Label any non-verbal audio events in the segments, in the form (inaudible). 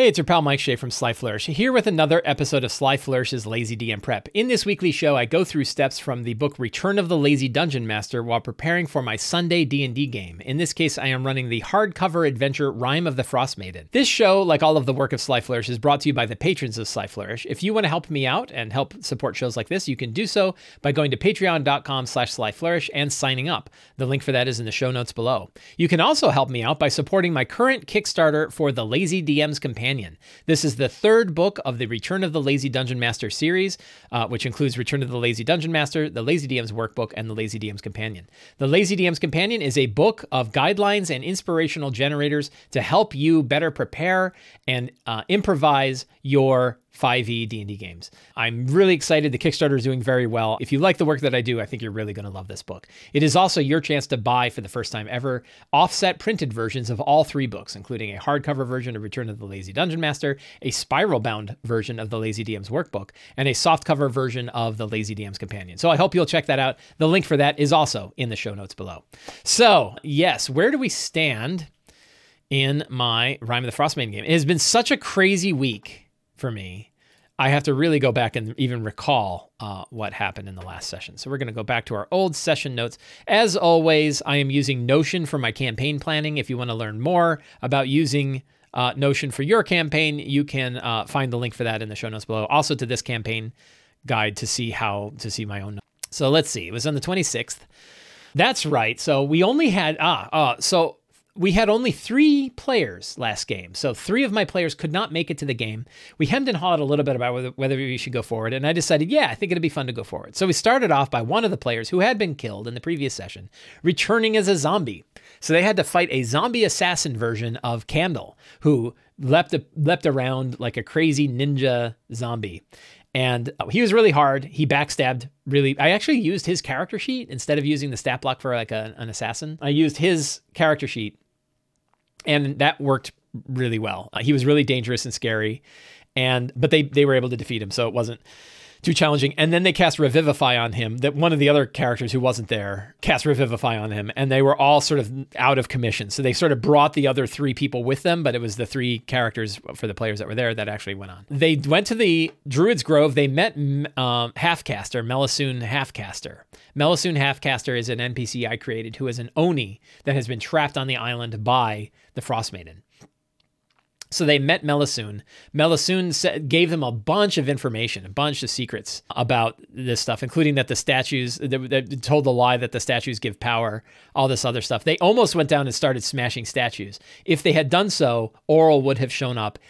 Hey, it's your pal Mike Shea from Sly Flourish, here with another episode of Sly Flourish's Lazy DM Prep. In this weekly show, I go through steps from the book Return of the Lazy Dungeon Master while preparing for my Sunday D&D game. In this case, I am running the hardcover adventure Rime of the Frost Maiden. This show, like all of the work of Sly Flourish, is brought to you by the patrons of Sly Flourish. If you want to help me out and help support shows like this, you can do so by going to patreon.com slash slyflourish and signing up. The link for that is in the show notes below. You can also help me out by supporting my current Kickstarter for the Lazy DM's Companion. This is the third book of the Return of the Lazy Dungeon Master series, uh, which includes Return of the Lazy Dungeon Master, the Lazy DM's Workbook, and the Lazy DM's Companion. The Lazy DM's Companion is a book of guidelines and inspirational generators to help you better prepare and uh, improvise your 5e D&D games. I'm really excited. The Kickstarter is doing very well. If you like the work that I do, I think you're really going to love this book. It is also your chance to buy for the first time ever offset printed versions of all three books, including a hardcover version of Return of the Lazy Dungeon Master, a spiral bound version of the Lazy DM's workbook, and a softcover version of the Lazy DM's companion. So I hope you'll check that out. The link for that is also in the show notes below. So, yes, where do we stand in my Rime of the Frostmaiden game? It has been such a crazy week for me I have to really go back and even recall uh, what happened in the last session. So we're going to go back to our old session notes. As always, I am using Notion for my campaign planning. If you want to learn more about using uh, Notion for your campaign, you can uh, find the link for that in the show notes below. Also to this campaign guide to see how to see my own. So let's see. It was on the 26th. That's right. So we only had ah uh, so we had only three players last game. So three of my players could not make it to the game. We hemmed and hawed a little bit about whether, whether we should go forward. And I decided, yeah, I think it'd be fun to go forward. So we started off by one of the players who had been killed in the previous session, returning as a zombie. So they had to fight a zombie assassin version of Candle, who leapt, leapt around like a crazy ninja zombie and uh, he was really hard. He backstabbed really. I actually used his character sheet instead of using the stat block for like a, an assassin. I used his character sheet and that worked really well. Uh, he was really dangerous and scary, and but they they were able to defeat him, so it wasn't too challenging. And then they cast Revivify on him. That one of the other characters who wasn't there cast Revivify on him, and they were all sort of out of commission. So they sort of brought the other three people with them, but it was the three characters for the players that were there that actually went on. They went to the Druid's Grove. They met um, Halfcaster, Melisoon Halfcaster. Melisoon Halfcaster is an NPC I created who is an Oni that has been trapped on the island by the Frost Maiden. So they met Melisoon. Melisoon gave them a bunch of information, a bunch of secrets about this stuff, including that the statues, they told the lie that the statues give power, all this other stuff. They almost went down and started smashing statues. If they had done so, Auril would have shown up,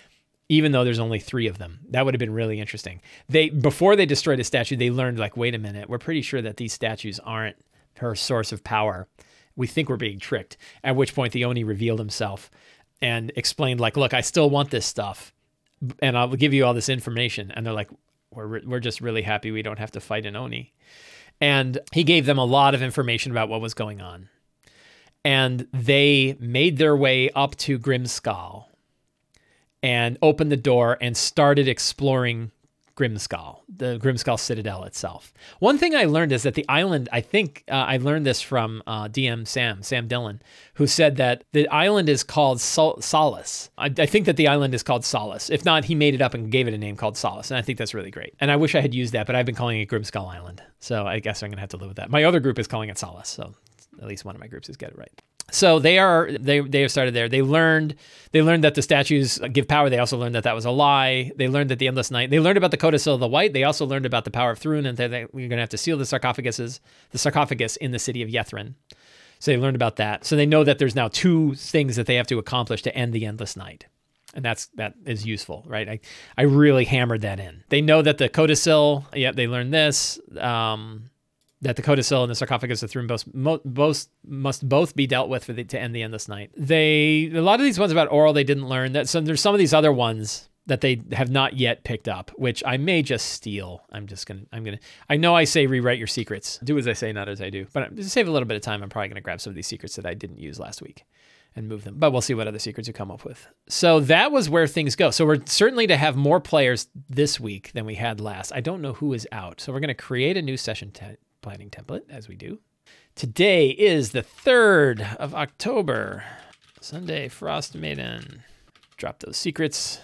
even though there's only three of them. That would have been really interesting. They Before they destroyed a statue, they learned, like, wait a minute, we're pretty sure that these statues aren't her source of power. We think we're being tricked. At which point the Oni revealed himself and explained like, look, I still want this stuff, and I'll give you all this information. And they're like, we're we're just really happy we don't have to fight an oni. And he gave them a lot of information about what was going on. And they made their way up to Grimskalle and opened the door and started exploring Grimskalle, the Grimskalle Citadel itself. One thing I learned is that the island, I think uh, I learned this from uh, DM Sam, Sam Dillon, who said that the island is called Sol- Solace. I, I, think that the island is called Solace. If not, he made it up and gave it a name called Solace. And I think that's really great. And I wish I had used that, but I've been calling it Grimskalle Island. So I guess I'm going to have to live with that. My other group is calling it Solace. So at least one of my groups is get it right so they are they they have started there. They learned they learned that the statues give power. They also learned that that was a lie. They learned that the endless night. They learned about the codicil of the white. They also learned about the power of Thrun and that they, we're going to have to seal the sarcophaguses the sarcophagus in the city of Ythryn. So they learned about that. So they know that there's now two things that they have to accomplish to end the endless night. And that's that is useful, right? I, I really hammered that in. They know that the codicil, yeah, they learned this. Um, that the codicil and the sarcophagus of Thrun both, must both be dealt with for the, to end the endless night. They a lot of these ones about Auril they didn't learn. That some there's some of these other ones that they have not yet picked up, which I may just steal. I'm just gonna I'm gonna I know I say rewrite your secrets. Do as I say, not as I do. But to save a little bit of time, I'm probably gonna grab some of these secrets that I didn't use last week and move them. But we'll see what other secrets you come up with. So that was where things go. So we're certainly to have more players this week than we had last. I don't know who is out. So we're going to create a new session t- planning template as we do. Today is the 3rd of October. Sunday, Frost Maiden. Drop those secrets.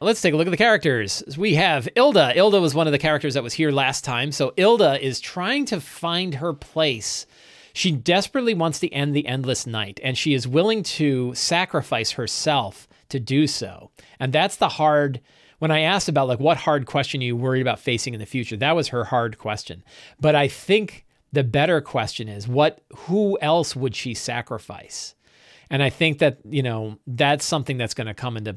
Let's take a look at the characters. We have Ilda. Ilda was one of the characters that was here last time. So Ilda is trying to find her place. She desperately wants to end the endless night, and she is willing to sacrifice herself to do so. And that's the hard when I asked about like what hard question you worried about facing in the future, that was her hard question. But I think the better question is what who else would she sacrifice? And I think that, you know, that's something that's going to come into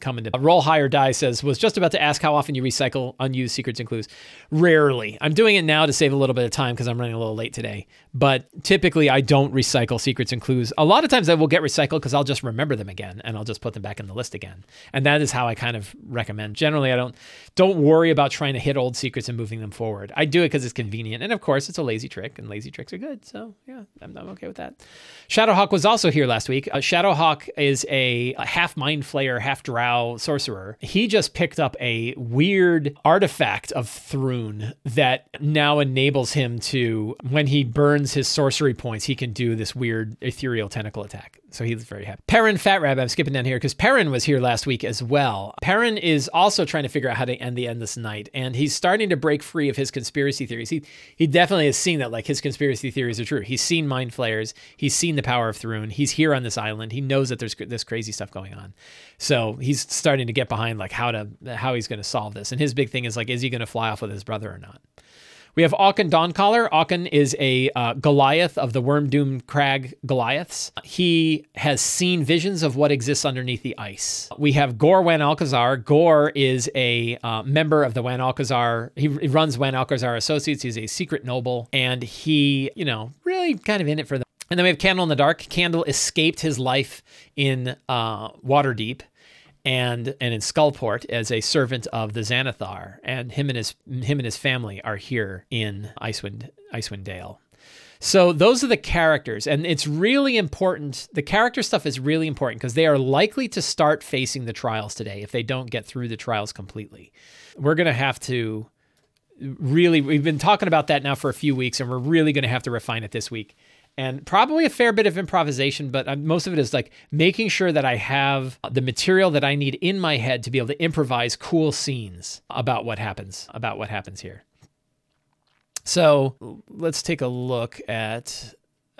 come into roll higher die says was just about to ask how often you recycle unused secrets and clues. Rarely. I'm doing it now to save a little bit of time because i'm running a little late today. But typically i don't recycle secrets and clues. A lot of times i will get recycled because i'll just remember them again and i'll just put them back in the list again. And that is how i kind of recommend. Generally i don't don't worry about trying to hit old secrets and moving them forward. I do it because it's convenient and of course it's a lazy trick and lazy tricks are good. So yeah i'm, I'm okay with that. Shadowhawk was also here last week. Uh, shadowhawk is a, a half mind flayer half drow sorcerer. He just picked up a weird artifact of Thrune that now enables him to, when he burns his sorcery points, he can do this weird ethereal tentacle attack. So he's very happy. Perrin Fat Rabbit, I'm skipping down here because Perrin was here last week as well. Perrin is also trying to figure out how to end the endless night, and he's starting to break free of his conspiracy theories. He he definitely has seen that like his conspiracy theories are true. He's seen mind flayers. He's seen the power of Thrune. He's here on this island. He knows that there's this crazy stuff going on. So he's starting to get behind like how to how he's going to solve this. And his big thing is like, is he going to fly off with his brother or not? We have Auken Dawncaller. Auken is a uh, Goliath of the Wyrmdoom Crag Goliaths. He has seen visions of what exists underneath the ice. We have Gor Wan Alkazar. Gor is a uh, member of the Wan Alcazar. He, he runs Wan Alcazar Associates. He's a secret noble, and he, you know, really kind of in it for the. And then we have Candle in the Dark. Candle escaped his life in uh, Waterdeep and and in Skullport as a servant of the Xanathar, and him and his him and his family are here in Icewind Icewind Dale. So those are the characters, and it's really important. The character stuff is really important because they are likely to start facing the trials today if they don't get through the trials completely. We're gonna have to really. We've been talking about that now for a few weeks, and we're really gonna have to refine it this week and probably a fair bit of improvisation, but most of it is like making sure that I have the material that I need in my head to be able to improvise cool scenes about what happens about what happens here. So let's take a look at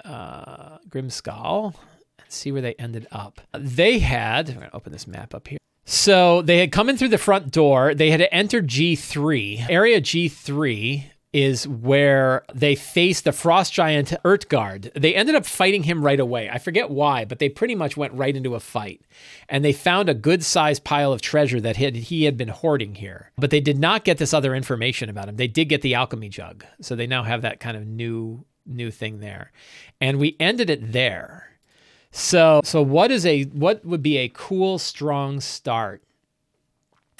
uh, Grimskalle and see where they ended up. They had, I'm going to open this map up here. So they had come in through the front door. They had entered G3. Area G3 is where they face the frost giant Ertgard. They ended up fighting him right away. I forget why, but they pretty much went right into a fight. And they found a good sized pile of treasure that he had been hoarding here. But they did not get this other information about him. They did get the alchemy jug. So they now have that kind of new new thing there. And we ended it there. So so what is a what would be a cool strong start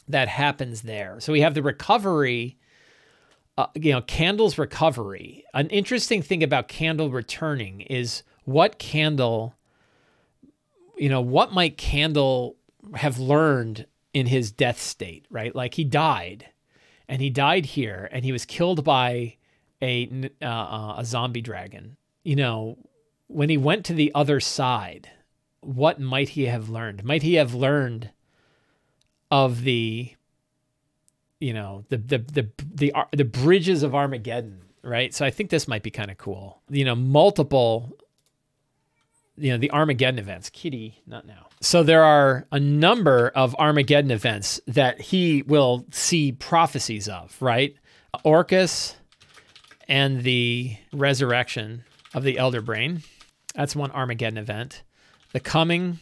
that happens there? So we have the recovery uh, you know, Candle's recovery. An interesting thing about Candle returning is what Candle, you know, what might Candle have learned in his death state, right? Like he died, and he died here, and he was killed by a uh, uh, a zombie dragon. You know, when he went to the other side, what might he have learned? Might he have learned of the you know the the the the the bridges of Armageddon, right? So I think this might be kind of cool. You know, multiple you know the Armageddon events. Kitty, not now. So there are a number of Armageddon events that he will see prophecies of, right? Orcus and the resurrection of the Elder Brain. That's one Armageddon event. The coming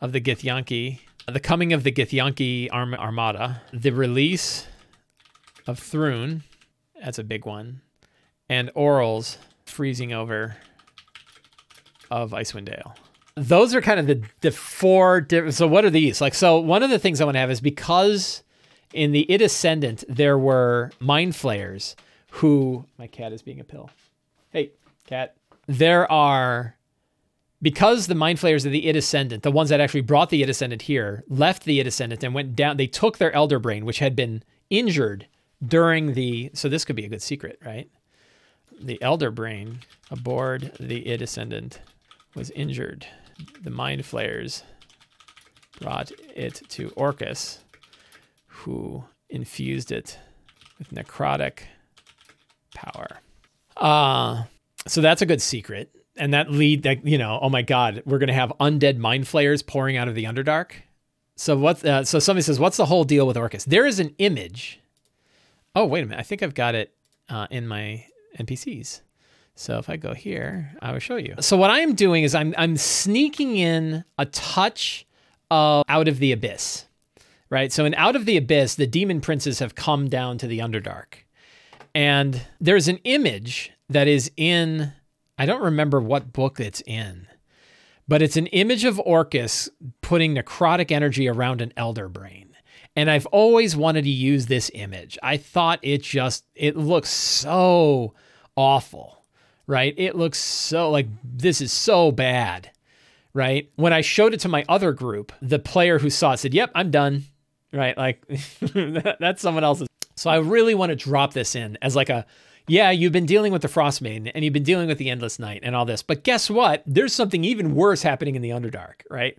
of the Githyanki, the coming of the Githyanki Arm- Armada, the release of Thrune. That's a big one. And Auril's freezing over of Icewind Dale. Those are kind of the, the four different. So, what are these? Like, so one of the things I want to have is because in the Id Ascendant, there were mind flayers who. My cat is being a pill. Hey, cat. There are. Because the mind flayers of the Id Ascendant, the ones that actually brought the Id Ascendant here, left the Id Ascendant and went down, they took their Elder Brain, which had been injured during the so this could be a good secret, right? The elder brain aboard the Id Ascendant was injured. The mind flayers brought it to Orcus, who infused it with necrotic power. Uh, so that's a good secret. And that lead that, you know, oh my God, we're going to have undead mind flayers pouring out of the Underdark. So what, uh, so somebody says, what's the whole deal with Orcus? There is an image. Oh, wait a minute. I think I've got it uh, in my NPCs. So if I go here, I will show you. So what I am doing is I'm, I'm sneaking in a touch of Out of the Abyss, right? So in Out of the Abyss, the demon princes have come down to the Underdark. And there's an image that is in, I don't remember what book it's in, but it's an image of Orcus putting necrotic energy around an elder brain. And I've always wanted to use this image. I thought it just, it looks so awful, right? It looks so like this is so bad, right? When I showed it to my other group, the player who saw it said, Yep, I'm done, right? Like (laughs) that's someone else's. So I really want to drop this in as like a, yeah, you've been dealing with the Frost Frostmaiden and you've been dealing with the Endless Night and all this, but guess what? There's something even worse happening in the Underdark, right?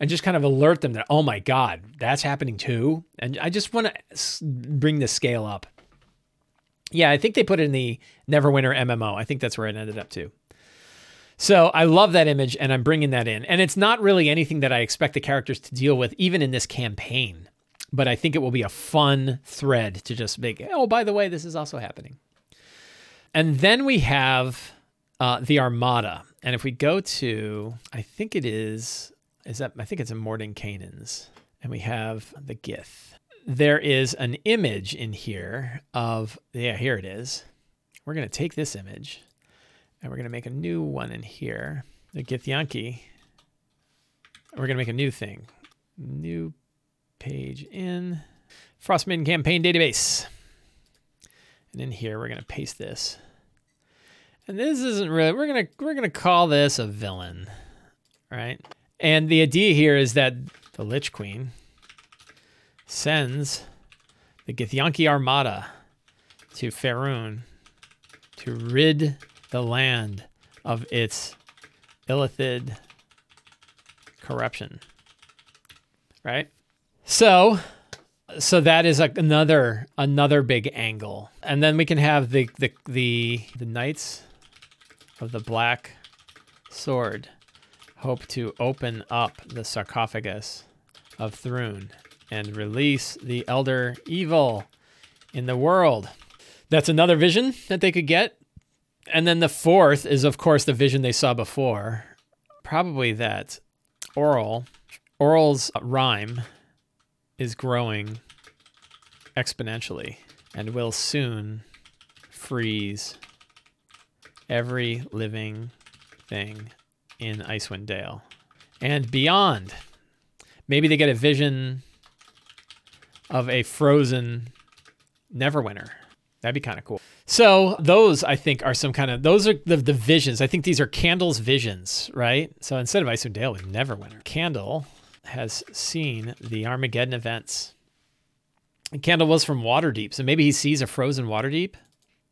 And just kind of alert them that, oh my God, that's happening too. And I just want to bring the scale up. Yeah, I think they put it in the Neverwinter MMO. I think that's where it ended up too. So I love that image and I'm bringing that in. And it's not really anything that I expect the characters to deal with, even in this campaign. But I think it will be a fun thread to just make, oh, by the way, this is also happening. And then we have uh, the Armada. And if we go to, I think it is, is that, I think it's in Mordenkainen's. And we have the Gith. There is an image in here of, yeah, here it is. We're to take this image and we're to make a new one in here, the Githyanki. We're to make a new thing. New page in Frostmaiden campaign database. And in here, we're to paste this. And this isn't really, we're to, we're to call this a villain, right? And the idea here is that the Lich Queen sends the Githyanki Armada to Faerun to rid the land of its illithid corruption. Right? So so that is a, another another big angle. And then we can have the the the the knights of the black sword hope to open up the sarcophagus of Thrun and release the elder evil in the world. That's another vision that they could get. And then the fourth is of course the vision they saw before. Probably that Auril, Auril's Rime is growing exponentially and will soon freeze every living thing in Icewind Dale and beyond. Maybe they get a vision of a frozen Neverwinter. That'd be kind of cool. So those I think are some kind of those are the, the visions. I think these are Candle's visions, right? So instead of Icewind Dale, we Neverwinter. Candle has seen the Armageddon events. And Candle was from Waterdeep, so maybe he sees a frozen Waterdeep.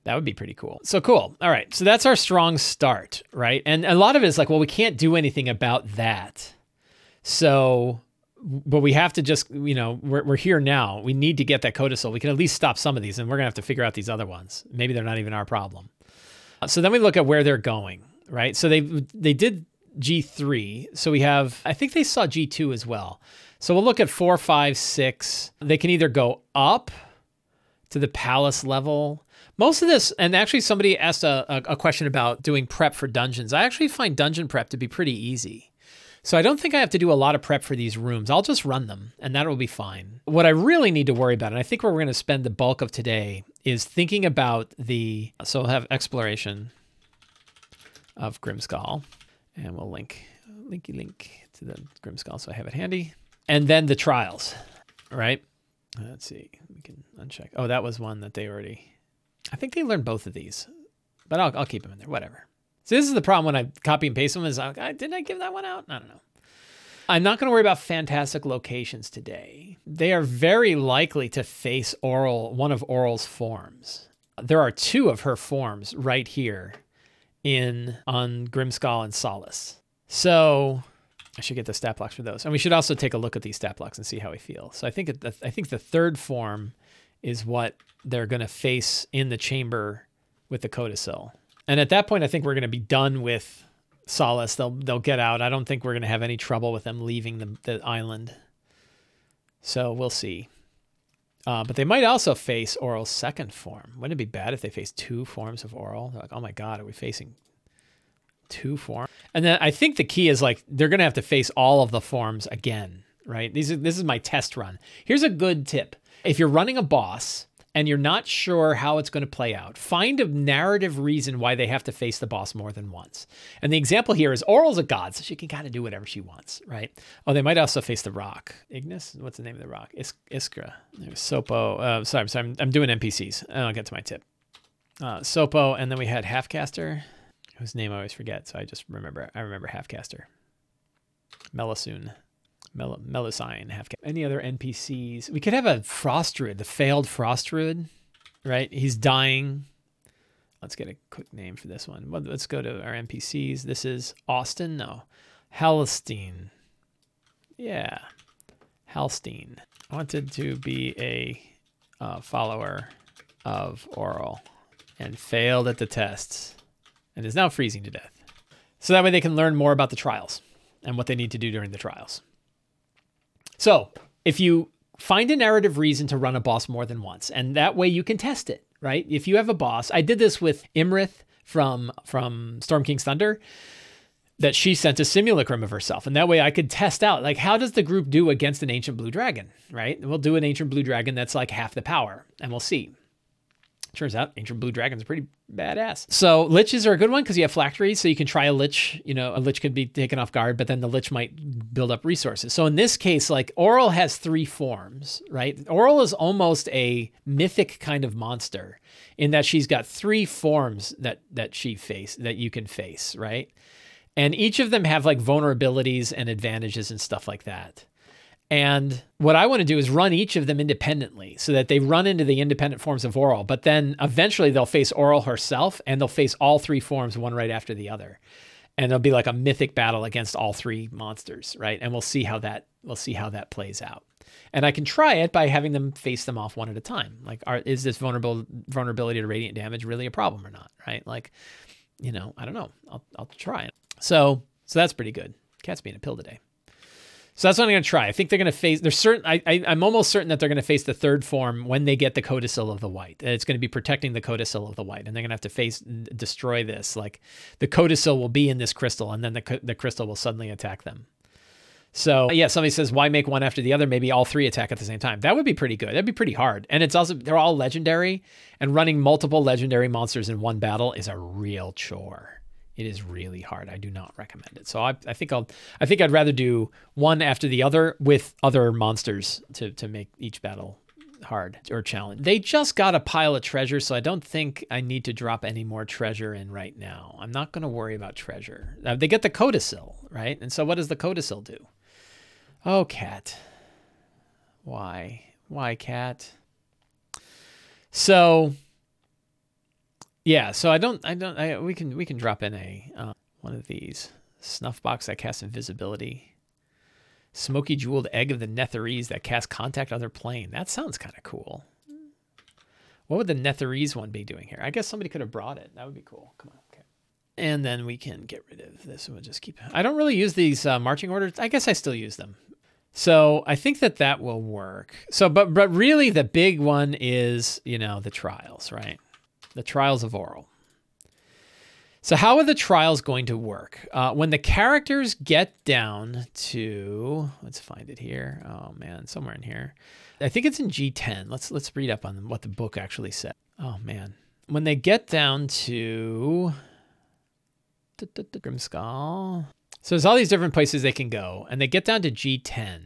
That would be pretty cool. So cool. All right. So that's our strong start, right? And a lot of it is like, well, we can't do anything about that. So, but we have to just, you know, we're, we're here now. We need to get that codicil. We can at least stop some of these, and we're going to have to figure out these other ones. Maybe they're not even our problem. So then we look at where they're going, right? So they they did G3. So we have, I think they saw G2 as well. So we'll look at four, five, six. They can either go up to the palace level. Most of this, and actually somebody asked a, a, question about doing prep for dungeons. I actually find dungeon prep to be pretty easy. So I don't think I have to do a lot of prep for these rooms. I'll just run them and that will be fine. What I really need to worry about, and I think where we're going to spend the bulk of today, is thinking about the, so we'll have exploration of Grimskalle, and we'll link linky link to the Grimskalle so I have it handy. And then the trials, right? Let's see. We can uncheck. Oh, that was one that they already. I think they learned both of these, but I'll, I'll keep them in there. Whatever. So this is the problem when I copy and paste them. Is like, didn't I give that one out? I don't know. I'm not going to worry about fantastic locations today. They are very likely to face Auril, one of Auril's forms. There are two of her forms right here in on Grimskalle and Solace. So I should get the stat blocks for those, and we should also take a look at these stat blocks and see how we feel. So I think it, I think the third form is what they're going to face in the chamber with the codicil, and at that point, I think we're going to be done with Solace. They'll they'll get out. I don't think we're going to have any trouble with them leaving the the island. So we'll see. Uh, but they might also face Auril's second form. Wouldn't it be bad if they face two forms of Auril? They're like, oh my god, are we facing two forms? And then I think the key is like they're gonna have to face all of the forms again, right? These are, this is my test run. Here's a good tip: if you're running a boss and you're not sure how it's going to play out, find a narrative reason why they have to face the boss more than once. And the example here is Auril's a god, so she can kind of do whatever she wants, right? Oh, they might also face the rock. Ignis? What's the name of the rock? Is- Iskra. Sopo. Uh, sorry, sorry, I'm, I'm doing NPCs. And I'll get to my tip. Uh, Sopo, and then we had Halfcaster, whose name I always forget, so I just remember. I remember Halfcaster. Melisoon. Mel- Melusine have any other NPCs. We could have a Frostrid, the failed Frostrid, right? He's dying. Let's get a quick name for this one. Let's go to our NPCs. This is Austin. No, Halstein. Yeah, Halstein. Wanted to be a uh, follower of Auril and failed at the tests and is now freezing to death. So that way they can learn more about the trials and what they need to do during the trials. So if you find a narrative reason to run a boss more than once, and that way you can test it, right? If you have a boss, I did this with Iymrith from from Storm King's Thunder that she sent a simulacrum of herself. And that way I could test out like how does the group do against an ancient blue dragon, right? We'll do an ancient blue dragon that's like half the power and we'll see. Turns out ancient blue dragons are pretty badass. So liches are a good one because you have phylacteries, so you can try a lich. You know, a lich could be taken off guard, but then the lich might build up resources. So in this case, like Auril has three forms, right? Auril is almost a mythic kind of monster in that she's got three forms that that she face that you can face, right? And each of them have like vulnerabilities and advantages and stuff like that. And what I want to do is run each of them independently so that they run into the independent forms of Auril, but then eventually they'll face Auril herself and they'll face all three forms one right after the other. And there'll be like a mythic battle against all three monsters, right? And we'll see how that we'll see how that plays out. And I can try it by having them face them off one at a time. Like, are, is this vulnerable vulnerability to radiant damage really a problem or not? Right? Like, you know, I don't know. I'll I'll try it. So so that's pretty good. Cat's being a pill today. So that's what I'm going to try. I think they're going to face. They're certain. I, I am almost certain that they're going to face the third form when they get the codicil of the white. It's going to be protecting the codicil of the white, and they're going to have to face destroy this. Like the codicil will be in this crystal, and then the the crystal will suddenly attack them. So yeah, somebody says why make one after the other? Maybe all three attack at the same time. That would be pretty good. That'd be pretty hard. And it's also they're all legendary, and running multiple legendary monsters in one battle is a real chore. It is really hard. I do not recommend it. So I, I think I'll I think I'd rather do one after the other with other monsters to to make each battle hard or challenge. They just got a pile of treasure, so I don't think I need to drop any more treasure in right now. I'm not going to worry about treasure. Uh, they get the codicil, right? And so what does the codicil do? Oh, cat. Why? Why, cat? So yeah, so I don't, I don't, I, we can, we can drop in a uh, one of these snuff box that casts invisibility, smoky jeweled egg of the Netherese that casts contact other plane. That sounds kind of cool. What would the Netherese one be doing here? I guess somebody could have brought it. That would be cool. Come on, okay. And then we can get rid of this. We'll just keep. I don't really use these uh, marching orders. I guess I still use them. So I think that that will work. So, but but really, the big one is you know the trials, right? The trials of Auril. So, how are the trials going to work? Uh, when the characters get down to, let's find it here. Oh man, somewhere in here. I think it's in G10. Let's let's read up on what the book actually said. Oh man, when they get down to Grimskalle, so there's all these different places they can go, and they get down to G10.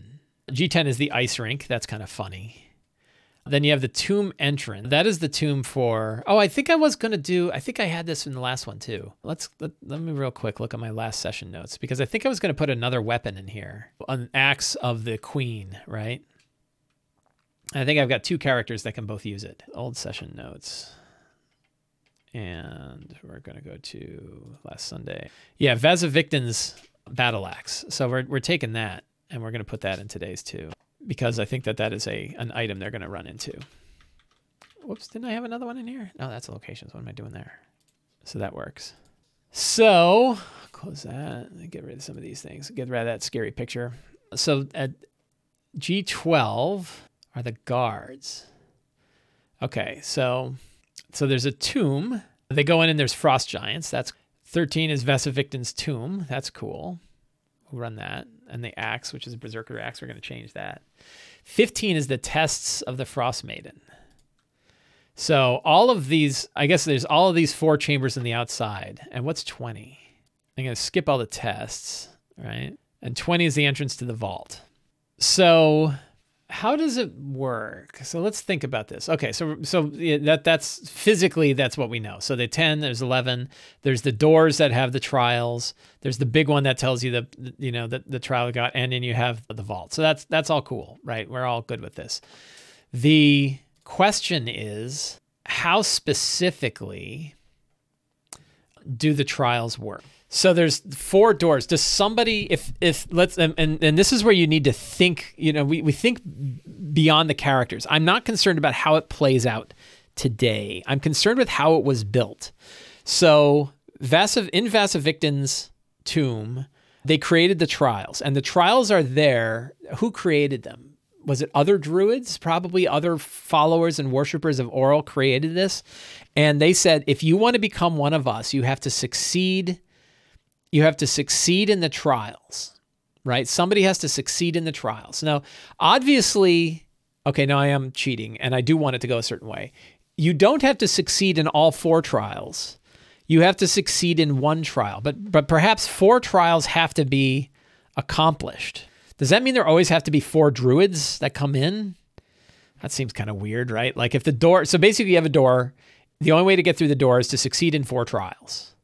G10 is the ice rink. That's kind of funny. Then you have the tomb entrance. That is the tomb for. Oh, I think I was gonna do. I think I had this in the last one too. Let's let, let me real quick look at my last session notes because I think I was gonna put another weapon in here, an axe of the queen, right? I think I've got two characters that can both use it. Old session notes. And we're going to go to last Sunday. Yeah, Vazaviktin's battle axe. So we're we're taking that and we're going to put that in today's too because I think that that is a an item they're going to run into. Whoops, didn't I have another one in here? No, that's locations. What am I doing there? So that works. So close that. Get rid of some of these things. Get rid of that scary picture. So at G12 are the guards. Okay, so so there's a tomb. They go in and there's frost giants. That's 13 is Vesavictin's tomb. That's cool. We'll run that. And the axe, which is a berserker axe, we're going to change that. 15 is the tests of the frost maiden. So all of these, I guess there's all of these four chambers in the outside. And what's 20? I'm going to skip all the tests, right? And 20 is the entrance to the vault. So how does it work? So let's think about this. Okay, so so that that's physically that's what we know. So the 10, there's 11, there's the doors that have the trials, there's the big one that tells you the you know the the trial got and then you have the vault. So that's that's all cool, right? We're all good with this. The question is how specifically do the trials work? So there's four doors. Does somebody, if if let's, and, and and this is where you need to think. You know, we we think beyond the characters. I'm not concerned about how it plays out today. I'm concerned with how it was built. So in Vasavictin's tomb, they created the trials, and the trials are there. Who created them? Was it other druids? Probably other followers and worshippers of Auril created this. And they said, if you want to become one of us, you have to succeed you have to succeed in the trials, right? Somebody has to succeed in the trials. Now, obviously, okay, now I am cheating and I do want it to go a certain way. You don't have to succeed in all four trials. You have to succeed in one trial, but but perhaps four trials have to be accomplished. Does that mean there always have to be four druids that come in? That seems kind of weird, right? Like if the door, so basically you have a door, the only way to get through the door is to succeed in four trials.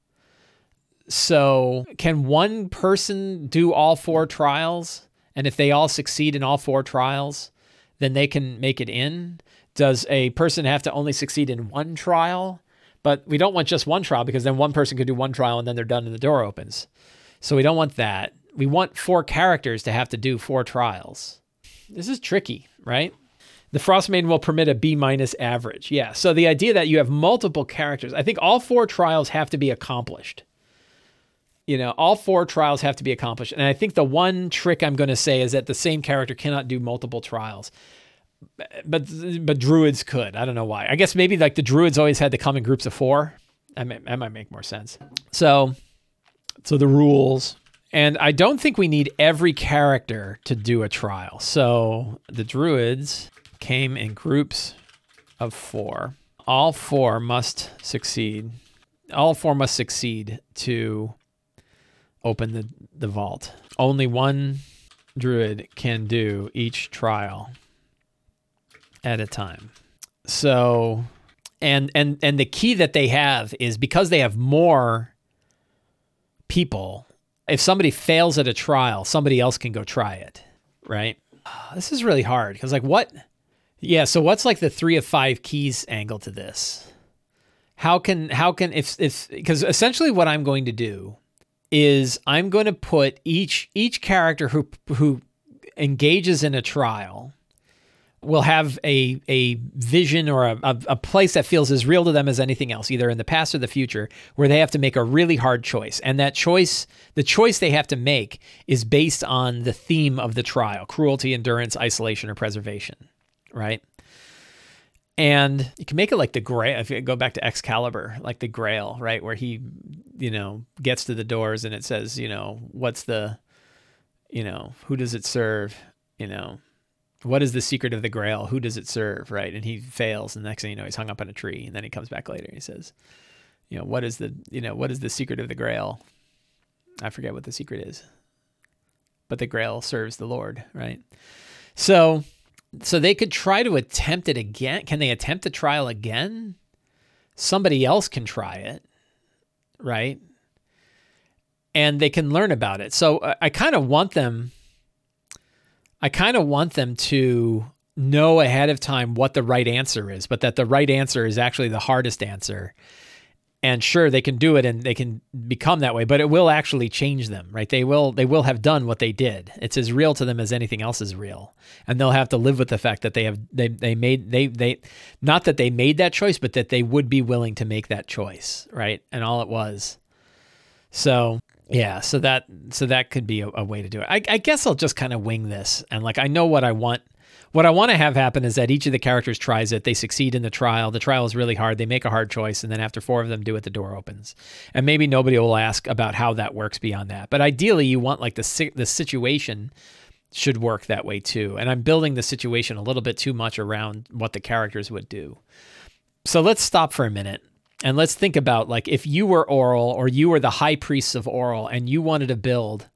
So, can one person do all four trials? And if they all succeed in all four trials, then they can make it in? Does a person have to only succeed in one trial? But we don't want just one trial because then one person could do one trial and then they're done and the door opens. So we don't want that. We want four characters to have to do four trials. This is tricky, right? The Frost Maiden will permit a B minus average. Yeah. So the idea that you have multiple characters, I think all four trials have to be accomplished you know, all four trials have to be accomplished. And I think the one trick I'm going to say is that the same character cannot do multiple trials. But but druids could. I don't know why. I guess maybe like the druids always had to come in groups of four. Might, that might make more sense. So so the rules. And I don't think we need every character to do a trial. So the druids came in groups of four. All four must succeed. All four must succeed to open the, the vault. Only one druid can do each trial at a time. So and and and the key that they have is because they have more people, if somebody fails at a trial, somebody else can go try it, right? Ah, this is really hard because like what yeah, so what's like the 3 of 5 keys angle to this? How can how can if if because essentially what I'm going to do is I'm going to put each each character who who engages in a trial will have a a vision or a, a, place that feels as real to them as anything else, either in the past or the future, where they have to make a really hard choice. And that choice, the choice they have to make, is based on the theme of the trial: cruelty, endurance, isolation, or preservation. Right. And you can make it like the grail. If you go back to Excalibur, like the grail, right? Where he, you know, gets to the doors and it says, you know, what's the, you know, who does it serve? You know, what is the secret of the grail? Who does it serve? Right. And he fails. And the next thing you know, he's hung up on a tree. And then he comes back later and he says, you know, what is the, you know, what is the secret of the grail? I forget what the secret is, but the grail serves the Lord, right? So, so they could try to attempt it again. Can they attempt the trial again? Somebody else can try it, right? And they can learn about it. So I, I kind of want them. I kind of want them to know ahead of time what the right answer is, but that the right answer is actually the hardest answer. And sure they can do it and they can become that way but it will actually change them right? They will they will have done what they did. It's as real to them as anything else is real. And they'll have to live with the fact that they have they they made they they not that they made that choice but that they would be willing to make that choice right? And all it was. So yeah so that so that could be a, a way to do it. I, I guess i'll just kind of wing this and like i know what i want what I want to have happen is that each of the characters tries it. They succeed in the trial. The trial is really hard. They make a hard choice, and then after four of them do it, the door opens. And maybe nobody will ask about how that works beyond that. But ideally, you want like the the situation should work that way too. And I'm building the situation a little bit too much around what the characters would do. So let's stop for a minute and let's think about like if you were Auril or you were the high priests of Auril and you wanted to build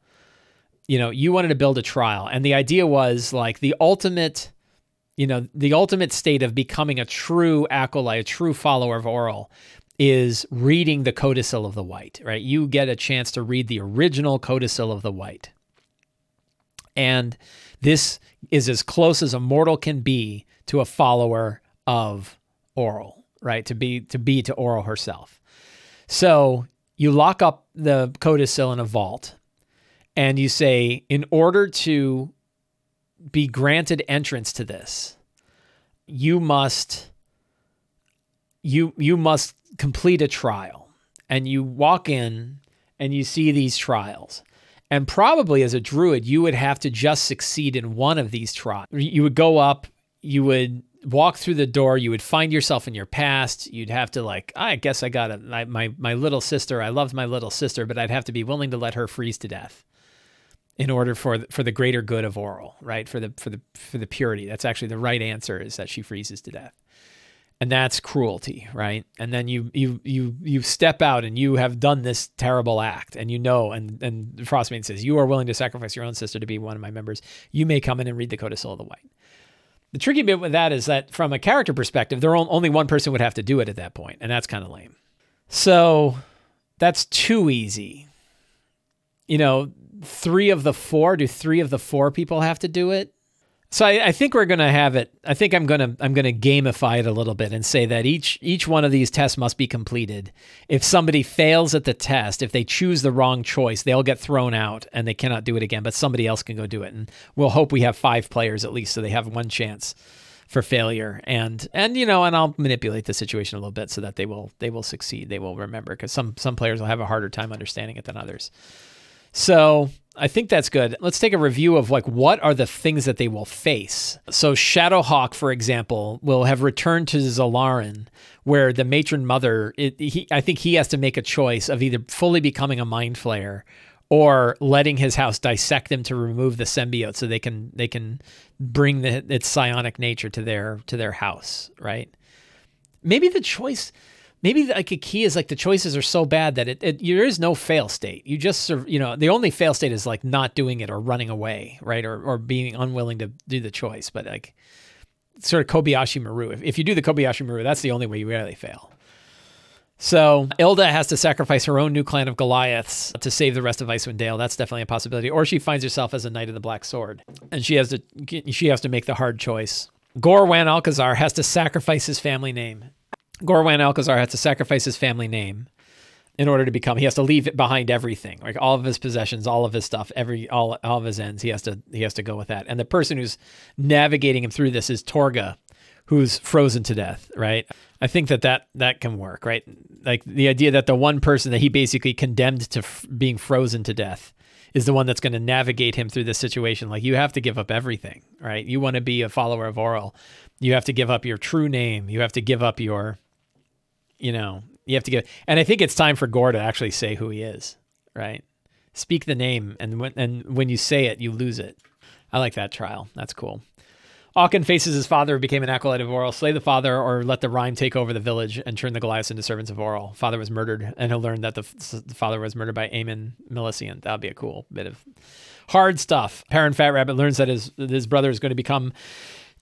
you know, you wanted to build a trial. And the idea was like the ultimate, you know, the ultimate state of becoming a true acolyte, a true follower of Auril, is reading the codicil of the white, right? You get a chance to read the original codicil of the white. And this is as close as a mortal can be to a follower of Auril, right? To be to be to Auril herself. So you lock up the codicil in a vault and you say, in order to be granted entrance to this, you must you you must complete a trial. And you walk in and you see these trials. And probably as a druid, you would have to just succeed in one of these trials. You would go up, you would walk through the door, you would find yourself in your past. You'd have to like, I guess I got a, my my little sister. I loved my little sister, but I'd have to be willing to let her freeze to death in order for the, for the greater good of Auril, right? For the for the for the purity. That's actually the right answer is that she freezes to death. And that's cruelty, right? And then you you you you step out and you have done this terrible act and you know and and Frostbane says you are willing to sacrifice your own sister to be one of my members. You may come in and read the Codicil of the White. The tricky bit with that is that from a character perspective, there only one person would have to do it at that point, and that's kind of lame. So that's too easy. You know, three of the four? Do three of the four people have to do it? So I, I, think we're gonna have it. I think I'm gonna I'm gonna gamify it a little bit and say that each each one of these tests must be completed. If somebody fails at the test, if they choose the wrong choice, they'll get thrown out and they cannot do it again. But somebody else can go do it, and we'll hope we have five players at least, so they have one chance for failure. And and you know, and I'll manipulate the situation a little bit so that they will they will succeed. They will remember because some some players will have a harder time understanding it than others. So I think that's good. Let's take a review of like what are the things that they will face. So Shadowhawk, for example, will have returned to Zalaran, where the matron mother, it, he, I think he has to make a choice of either fully becoming a mind flayer or letting his house dissect them to remove the symbiote so they can they can bring the, its psionic nature to their to their house, right? Maybe the choice maybe like a key is like the choices are so bad that it, it there is no fail state. You just you know the only fail state is like not doing it or running away, right, or or being unwilling to do the choice. But like sort of Kobayashi Maru. If, if you do the Kobayashi Maru, that's the only way you really fail. So Ilda has to sacrifice her own new clan of Goliaths to save the rest of Icewind Dale. That's definitely a possibility. Or she finds herself as a knight of the black sword, and she has to she has to make the hard choice. Gorwan Alcazar has to sacrifice his family name Gorwan Alcazar has to sacrifice his family name in order to become. He has to leave behind everything, like all of his possessions, all of his stuff, every all all of his ends. He has to he has to go with that. And the person who's navigating him through this is Torga, who's frozen to death. Right. I think that that that can work. Right. Like the idea that the one person that he basically condemned to f- being frozen to death is the one that's going to navigate him through this situation. Like you have to give up everything, right? You want to be a follower of Auril, You have to give up your true name. You have to give up your you know, you have to get. And I think it's time for Gore to actually say who he is, right? Speak the name, and when and when you say it, you lose it. I like that trial. That's cool. Auken faces his father who became an acolyte of Auril. Slay the father or let the Rime take over the village and turn the Goliaths into servants of Auril. Father was murdered, and he'll learn that the, the father was murdered by Aemon Milicent. That would be a cool bit of hard stuff. Perrin Fat Rabbit learns that his his brother is going to become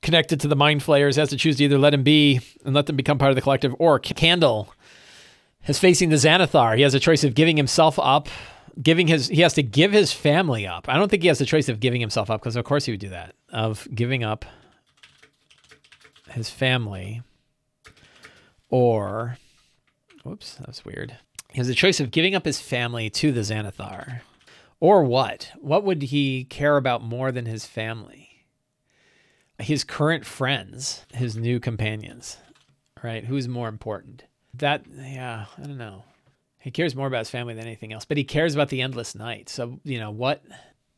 connected to the mind flayers has to choose to either let him be and let them become part of the collective or Candle is facing the Xanathar. He has a choice of giving himself up, giving his he has to give his family up. I don't think he has the choice of giving himself up because of course he would do that. Of giving up his family or Whoops, that's weird. He has a choice of giving up his family to the Xanathar. Or what? What would he care about more than his family? His current friends, his new companions, right? Who's more important? That, yeah, I don't know. He cares more about his family than anything else, but he cares about the endless night. So, you know, what,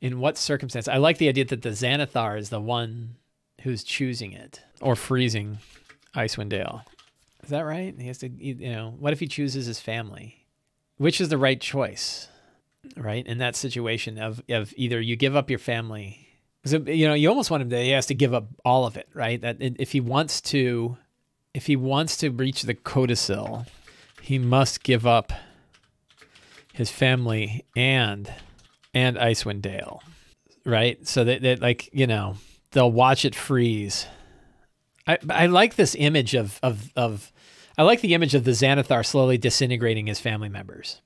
in what circumstance? I like the idea that the Xanathar is the one who's choosing it or freezing Icewind Dale. Is that right? He has to, you know, what if he chooses his family? Which is the right choice? right? In that situation of of either you give up your family, you know you almost want him to he has to give up all of it, right? That if he wants to, if he wants to reach the codicil, he must give up his family and and Icewind Dale, right? So that, that like you know they'll watch it freeze. I I like this image of of of I like the image of the Xanathar slowly disintegrating his family members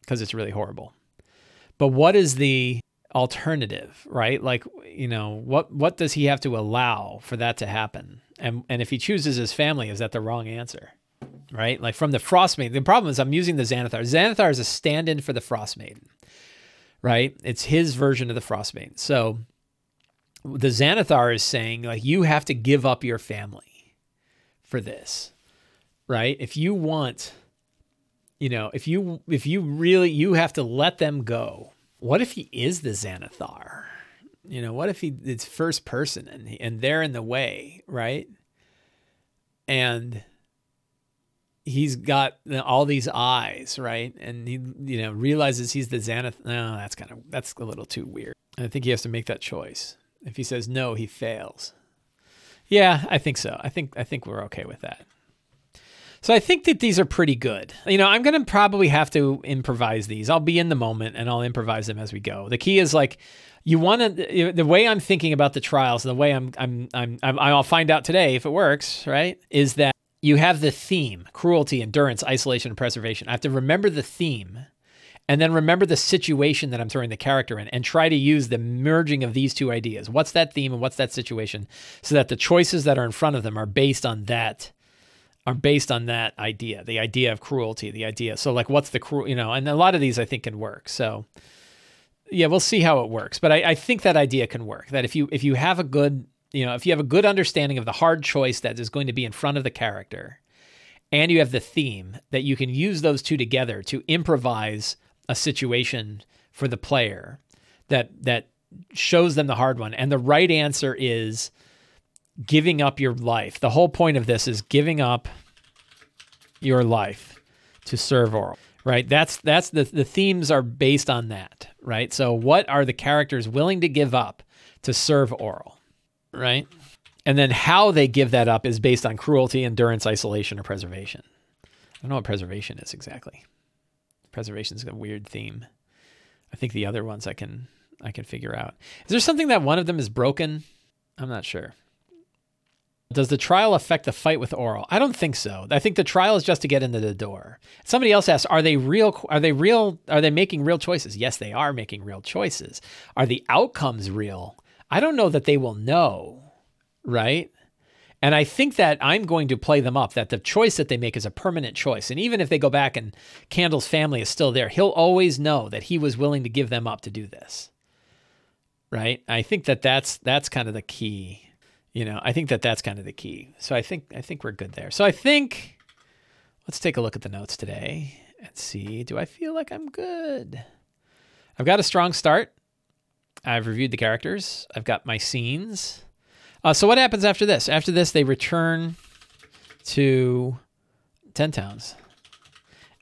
because it's really horrible. But what is the alternative, right? Like, you know, what what does he have to allow for that to happen? And and if he chooses his family, is that the wrong answer? Right? Like from the Frostmaiden. The problem is I'm using the Xanathar. Xanathar is a stand-in for the Frostmaiden. Right? It's his version of the Frostmaiden. So the Xanathar is saying like you have to give up your family for this. Right? If you want you know, if you if you really you have to let them go. What if he is the Xanathar? You know, what if he it's first person and he, and they're in the way, right? And he's got all these eyes, right? And he you know realizes he's the Xanath. No, that's kind of that's a little too weird. I think he has to make that choice. If he says no, he fails. Yeah, I think so. I think I think we're okay with that. So I think that these are pretty good. You know, I'm going to probably have to improvise these. I'll be in the moment and I'll improvise them as we go. The key is like you want to the way I'm thinking about the trials, the way I'm I'm I'm, I'm I'll find out today if it works, right? Is that you have the theme, cruelty, endurance, isolation, and preservation. I have to remember the theme and then remember the situation that I'm throwing the character in and try to use the merging of these two ideas. What's that theme and what's that situation so that the choices that are in front of them are based on that are based on that idea, the idea of cruelty, the idea. So like, what's the cruel, you know, and a lot of these I think can work. So yeah, we'll see how it works. But I, I think that idea can work. That if you if you have a good, you know, if you have a good understanding of the hard choice that is going to be in front of the character, and you have the theme, that you can use those two together to improvise a situation for the player that that shows them the hard one. And the right answer is giving up your life. The whole point of this is giving up your life to serve Auril, Right? That's that's the the themes are based on that, right? So what are the characters willing to give up to serve Auril, Right? And then how they give that up is based on cruelty, endurance, isolation, or preservation. I don't know what preservation is exactly. Preservation is a weird theme. I think the other ones I can I can figure out. Is there something that one of them is broken? I'm not sure. Does the trial affect the fight with Auril? I don't think so. I think the trial is just to get into the door. Somebody else asked, "Are they real? Are they real? Are they making real choices?" Yes, they are making real choices. Are the outcomes real? I don't know that they will know, right? And I think that I'm going to play them up that the choice that they make is a permanent choice. And even if they go back and Candle's family is still there, he'll always know that he was willing to give them up to do this. Right? I think that that's that's kind of the key you know, I think that that's kind of the key. So I think I think we're good there. So I think let's take a look at the notes today and see. Do I feel like I'm good? I've got a strong start. I've reviewed the characters. I've got my scenes. Uh, so what happens after this? After this, they return to Ten Towns,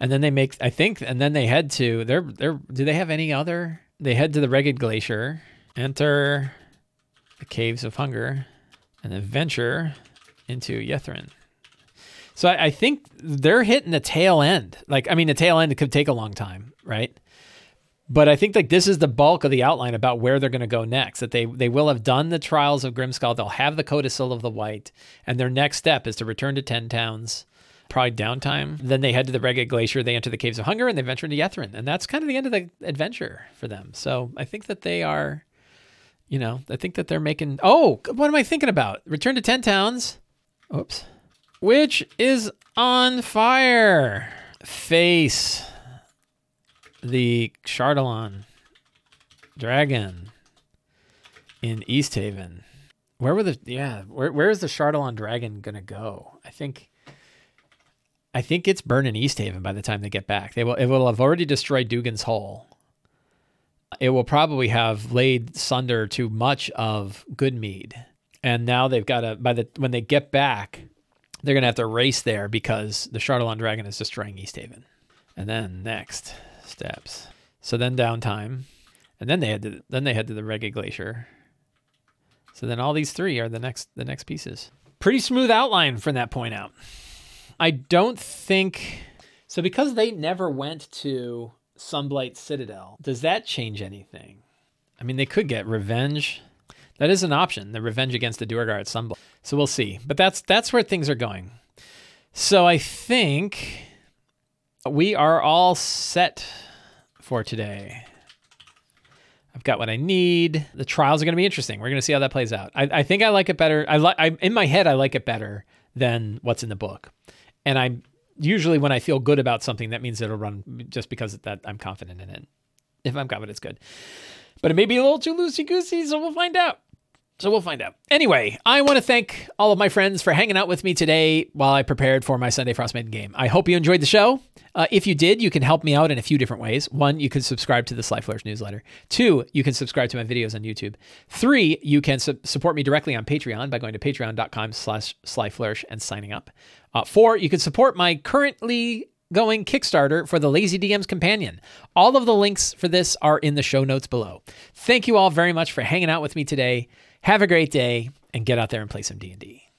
and then they make. I think, and then they head to. They're. They're. Do they have any other? They head to the Reghed Glacier. Enter the Caves of Hunger and then venture into Ythryn. So I, I, think they're hitting the tail end. Like, I mean, the tail end could take a long time, right? But I think like this is the bulk of the outline about where they're going to go next. That they they will have done the trials of Grimskalle. They'll have the Codicil of the White, and their next step is to return to Ten Towns. Probably downtime. Then they head to the Reghed Glacier. They enter the Caves of Hunger, and they venture into Ythryn, and that's kind of the end of the adventure for them. So I think that they are you know, I think that they're making. Oh, what am I thinking about? Return to Ten Towns. Oops. Which is on fire. face the Chardalyn dragon in East Haven. Where were the yeah? Where where is the Chardalyn dragon gonna go? I think. I think it's burning East Haven by the time they get back. They will. It will have already destroyed Dougan's Hole. It will probably have laid sunder to much of good mead. and now they've got to. By the when they get back, they're gonna have to race there because the Chardalyn dragon is destroying East Haven. And then next steps. So then downtime, and then they head to then they head to the Reghed Glacier. So then all these three are the next the next pieces. Pretty smooth outline from that point out. I don't think so because they never went to Sunblight Citadel. Does that change anything? I mean, they could get revenge. That is an option. The revenge against the Duergar at Sunblight. So we'll see. But that's that's where things are going. So I think we are all set for today. I've got what I need. The trials are going to be interesting. We're going to see how that plays out. I, I think I like it better. I like. In my head, I like it better than what's in the book, and I'm usually when I feel good about something, that means it'll run just because that I'm confident in it. If I'm confident, it's good. But it may be a little too loosey goosey, so we'll find out. So we'll find out. Anyway, I want to thank all of my friends for hanging out with me today while I prepared for my Sunday Frostmaiden game. I hope you enjoyed the show. Uh, if you did, you can help me out in a few different ways. One, you can subscribe to the Sly Flourish newsletter. Two, you can subscribe to my videos on YouTube. Three, you can su- support me directly on Patreon by going to patreon.com slash slyflourish and signing up. Uh, four, you can support my currently going Kickstarter for the Lazy DM's Companion. All of the links for this are in the show notes below. Thank you all very much for hanging out with me today. Have a great day and get out there and play some D&D.